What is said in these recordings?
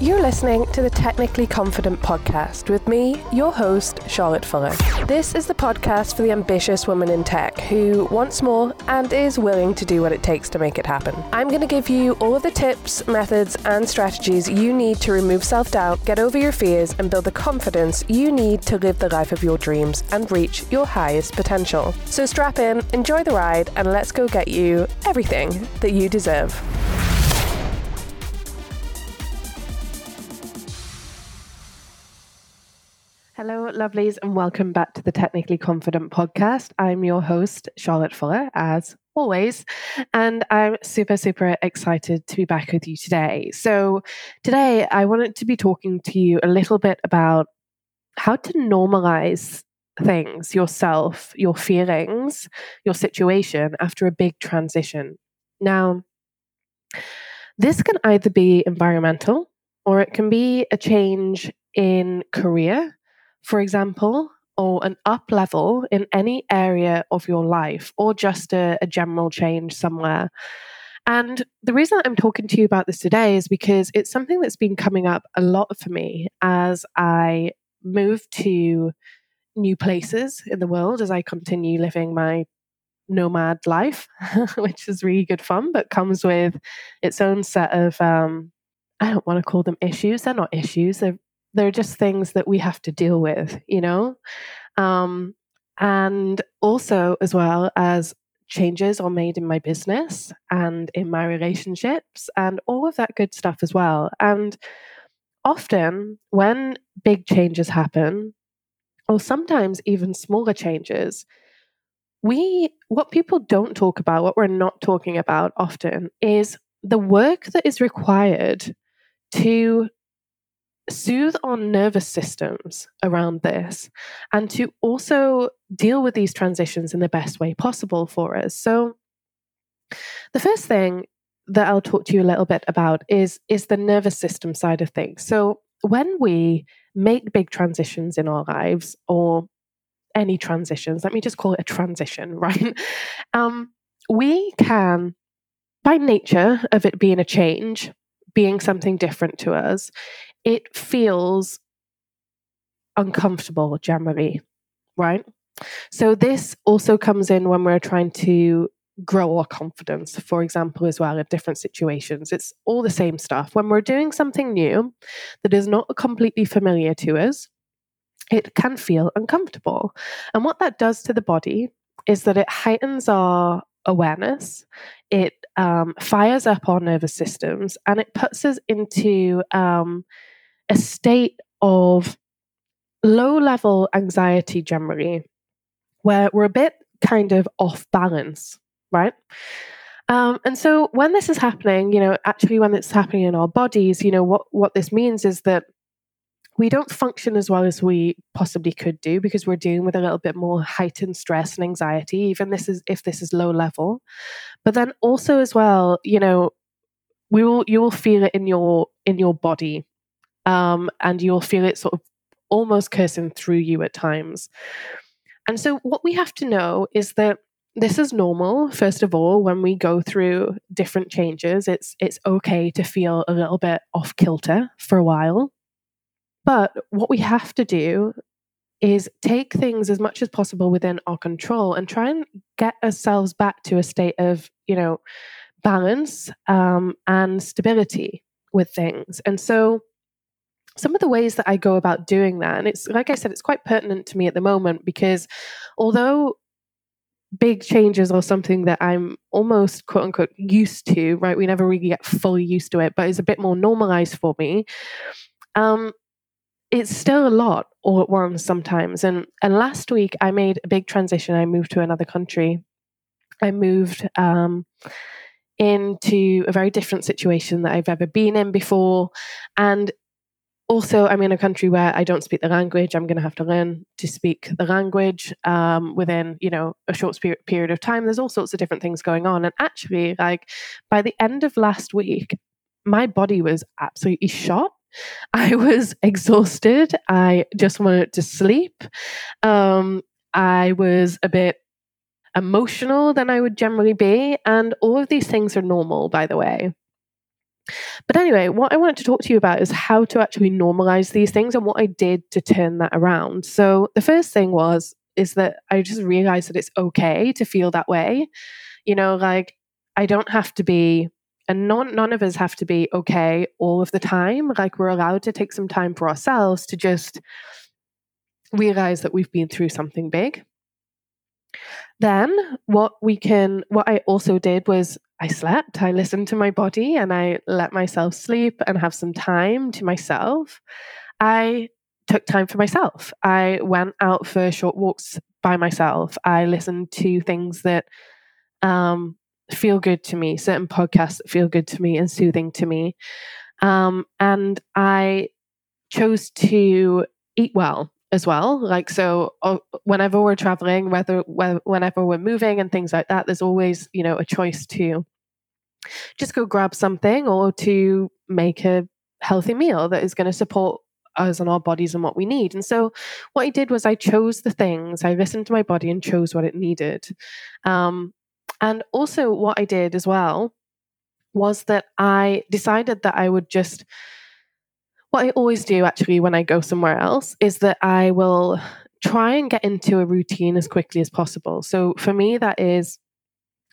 You're listening to the Technically Confident podcast with me, your host, Charlotte Fuller. This is the podcast for the ambitious woman in tech who wants more and is willing to do what it takes to make it happen. I'm going to give you all of the tips, methods, and strategies you need to remove self doubt, get over your fears, and build the confidence you need to live the life of your dreams and reach your highest potential. So strap in, enjoy the ride, and let's go get you everything that you deserve. Hello, lovelies, and welcome back to the Technically Confident podcast. I'm your host, Charlotte Fuller, as always, and I'm super, super excited to be back with you today. So, today I wanted to be talking to you a little bit about how to normalize things, yourself, your feelings, your situation after a big transition. Now, this can either be environmental or it can be a change in career for example, or an up level in any area of your life, or just a, a general change somewhere. And the reason I'm talking to you about this today is because it's something that's been coming up a lot for me as I move to new places in the world, as I continue living my nomad life, which is really good fun, but comes with its own set of, um, I don't want to call them issues. They're not issues, they're they're just things that we have to deal with, you know? Um, and also, as well as changes are made in my business and in my relationships and all of that good stuff as well. And often, when big changes happen, or sometimes even smaller changes, we, what people don't talk about, what we're not talking about often, is the work that is required to soothe our nervous systems around this and to also deal with these transitions in the best way possible for us. So, the first thing that I'll talk to you a little bit about is, is the nervous system side of things. So, when we make big transitions in our lives or any transitions, let me just call it a transition, right? Um, we can, by nature of it being a change, being something different to us, it feels uncomfortable generally, right? So, this also comes in when we're trying to grow our confidence, for example, as well, in different situations. It's all the same stuff. When we're doing something new that is not completely familiar to us, it can feel uncomfortable. And what that does to the body is that it heightens our awareness, it um, fires up our nervous systems, and it puts us into um, a state of low level anxiety generally, where we're a bit kind of off balance, right? Um, and so when this is happening, you know, actually when it's happening in our bodies, you know, what, what this means is that we don't function as well as we possibly could do because we're dealing with a little bit more heightened stress and anxiety, even this is if this is low level. But then also as well, you know, we will you will feel it in your in your body um, and you'll feel it sort of almost cursing through you at times. And so, what we have to know is that this is normal. First of all, when we go through different changes, it's it's okay to feel a little bit off kilter for a while. But what we have to do is take things as much as possible within our control and try and get ourselves back to a state of, you know, balance um, and stability with things. And so some of the ways that I go about doing that, and it's like I said, it's quite pertinent to me at the moment because although big changes are something that I'm almost quote unquote used to, right? We never really get fully used to it, but it's a bit more normalized for me. Um, it's still a lot all at once sometimes. And and last week I made a big transition. I moved to another country. I moved um, into a very different situation that I've ever been in before. And also, I'm in a country where I don't speak the language. I'm going to have to learn to speak the language um, within, you know, a short period of time. There's all sorts of different things going on. And actually, like by the end of last week, my body was absolutely shot. I was exhausted. I just wanted to sleep. Um, I was a bit emotional than I would generally be. And all of these things are normal, by the way. But anyway, what I wanted to talk to you about is how to actually normalize these things and what I did to turn that around. So the first thing was is that I just realized that it's okay to feel that way. You know, like I don't have to be and none, none of us have to be okay all of the time. Like we're allowed to take some time for ourselves to just realize that we've been through something big. Then what we can, what I also did was I slept, I listened to my body and I let myself sleep and have some time to myself. I took time for myself. I went out for short walks by myself. I listened to things that um, feel good to me, certain podcasts that feel good to me and soothing to me. Um, and I chose to eat well as well. Like, so uh, whenever we're traveling, whether, whenever we're moving and things like that, there's always, you know, a choice to just go grab something or to make a healthy meal that is going to support us and our bodies and what we need. And so what I did was I chose the things, I listened to my body and chose what it needed. Um, and also, what I did as well was that I decided that I would just, what I always do actually when I go somewhere else is that I will try and get into a routine as quickly as possible. So for me, that is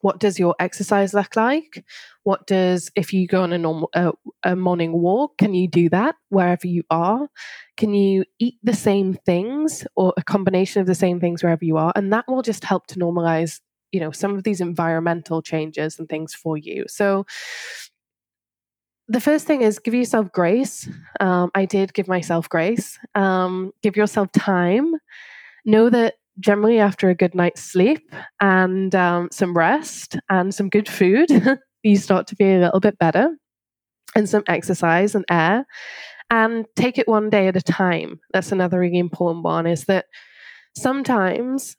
what does your exercise look like? What does if you go on a normal a morning walk? Can you do that wherever you are? Can you eat the same things or a combination of the same things wherever you are? And that will just help to normalize you know some of these environmental changes and things for you so the first thing is give yourself grace. Um, i did give myself grace. Um, give yourself time. Know that generally after a good night's sleep and um, some rest and some good food you start to be a little bit better and some exercise and air. And take it one day at a time. That's another really important one is that sometimes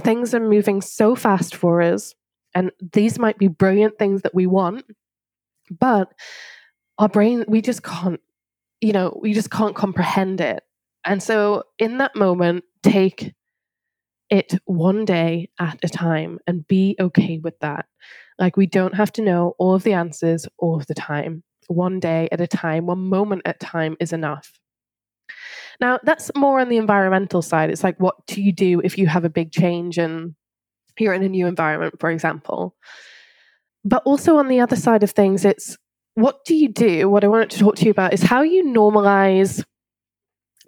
things are moving so fast for us, and these might be brilliant things that we want, but our brain, we just can't, you know, we just can't comprehend it. And so, in that moment, take it one day at a time and be okay with that. Like, we don't have to know all of the answers all of the time. One day at a time, one moment at a time is enough. Now, that's more on the environmental side. It's like, what do you do if you have a big change and you're in a new environment, for example? But also on the other side of things, it's what do you do? What I wanted to talk to you about is how you normalize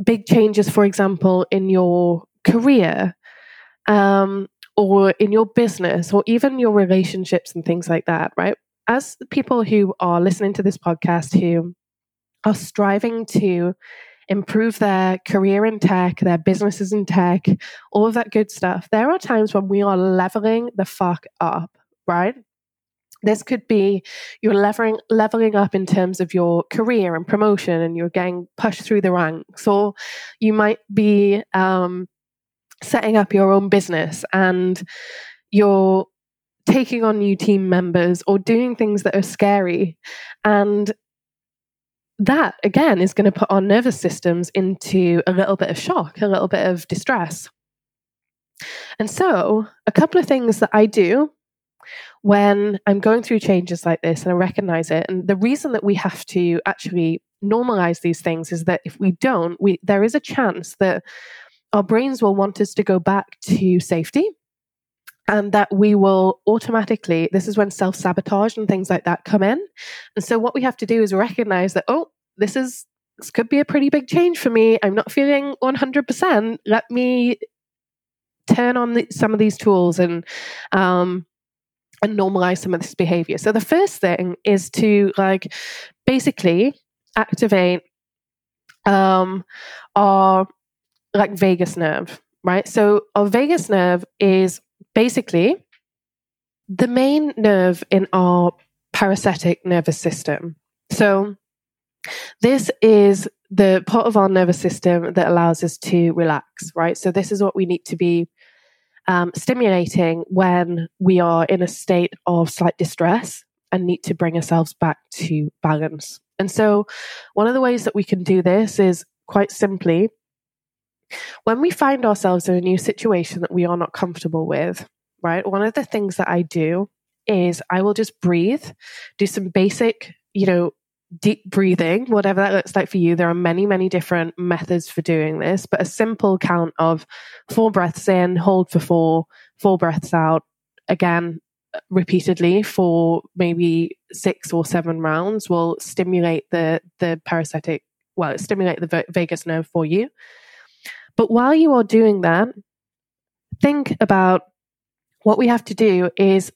big changes, for example, in your career um, or in your business or even your relationships and things like that, right? As people who are listening to this podcast who are striving to improve their career in tech, their businesses in tech, all of that good stuff, there are times when we are leveling the fuck up, right? This could be you're leveling leveling up in terms of your career and promotion, and you're getting pushed through the ranks, or you might be um, setting up your own business and you're taking on new team members or doing things that are scary, and that again is going to put our nervous systems into a little bit of shock, a little bit of distress. And so, a couple of things that I do when I'm going through changes like this and I recognize it, and the reason that we have to actually normalize these things is that if we don't, we there is a chance that our brains will want us to go back to safety and that we will automatically this is when self-sabotage and things like that come in. And so what we have to do is recognize that oh this is this could be a pretty big change for me. I'm not feeling 100% let me turn on the, some of these tools and um and normalize some of this behavior so the first thing is to like basically activate um our like vagus nerve right so our vagus nerve is basically the main nerve in our parasympathetic nervous system. So, this is the part of our nervous system that allows us to relax, right? So, this is what we need to be um, stimulating when we are in a state of slight distress and need to bring ourselves back to balance. And so, one of the ways that we can do this is quite simply when we find ourselves in a new situation that we are not comfortable with, right? One of the things that I do is I will just breathe, do some basic, you know, deep breathing, whatever that looks like for you. There are many, many different methods for doing this, but a simple count of four breaths in, hold for four, four breaths out, again, repeatedly for maybe six or seven rounds will stimulate the the parasympathetic well stimulate the vagus nerve for you but while you are doing that think about what we have to do is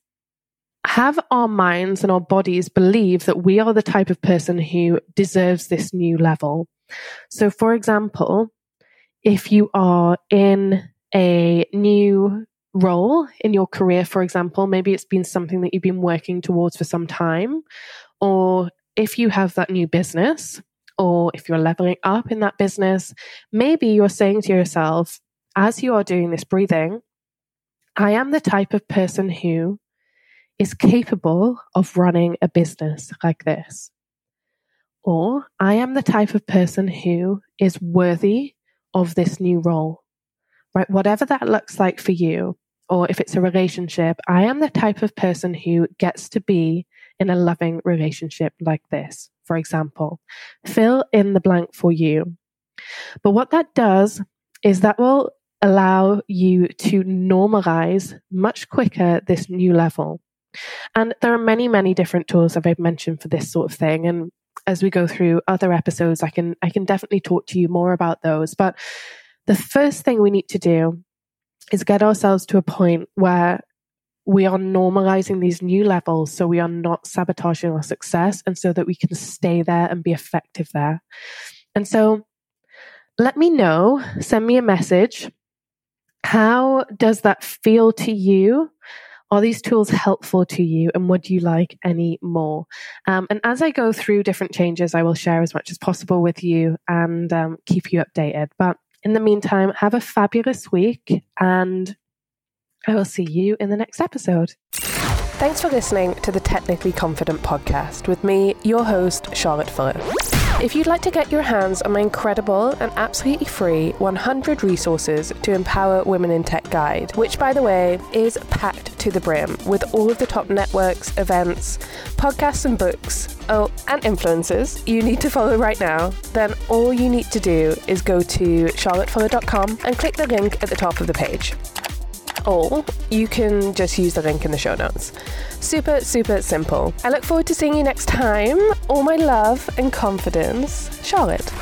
have our minds and our bodies believe that we are the type of person who deserves this new level. So, for example, if you are in a new role in your career, for example, maybe it's been something that you've been working towards for some time, or if you have that new business, or if you're leveling up in that business, maybe you're saying to yourself, as you are doing this breathing, I am the type of person who is capable of running a business like this. Or I am the type of person who is worthy of this new role, right? Whatever that looks like for you, or if it's a relationship, I am the type of person who gets to be in a loving relationship like this, for example. Fill in the blank for you. But what that does is that will allow you to normalize much quicker this new level. And there are many, many different tools that I've mentioned for this sort of thing. And as we go through other episodes, I can I can definitely talk to you more about those. But the first thing we need to do is get ourselves to a point where we are normalizing these new levels so we are not sabotaging our success and so that we can stay there and be effective there. And so let me know, send me a message. How does that feel to you? Are these tools helpful to you and would you like any more? Um, and as I go through different changes, I will share as much as possible with you and um, keep you updated. But in the meantime, have a fabulous week and I will see you in the next episode. Thanks for listening to the Technically Confident podcast with me, your host, Charlotte Fuller. If you'd like to get your hands on my incredible and absolutely free 100 resources to empower women in tech guide, which by the way is packed to the brim with all of the top networks, events, podcasts, and books, oh, and influencers you need to follow right now, then all you need to do is go to charlottefuller.com and click the link at the top of the page or you can just use the link in the show notes. Super, super simple. I look forward to seeing you next time. All my love and confidence, Charlotte.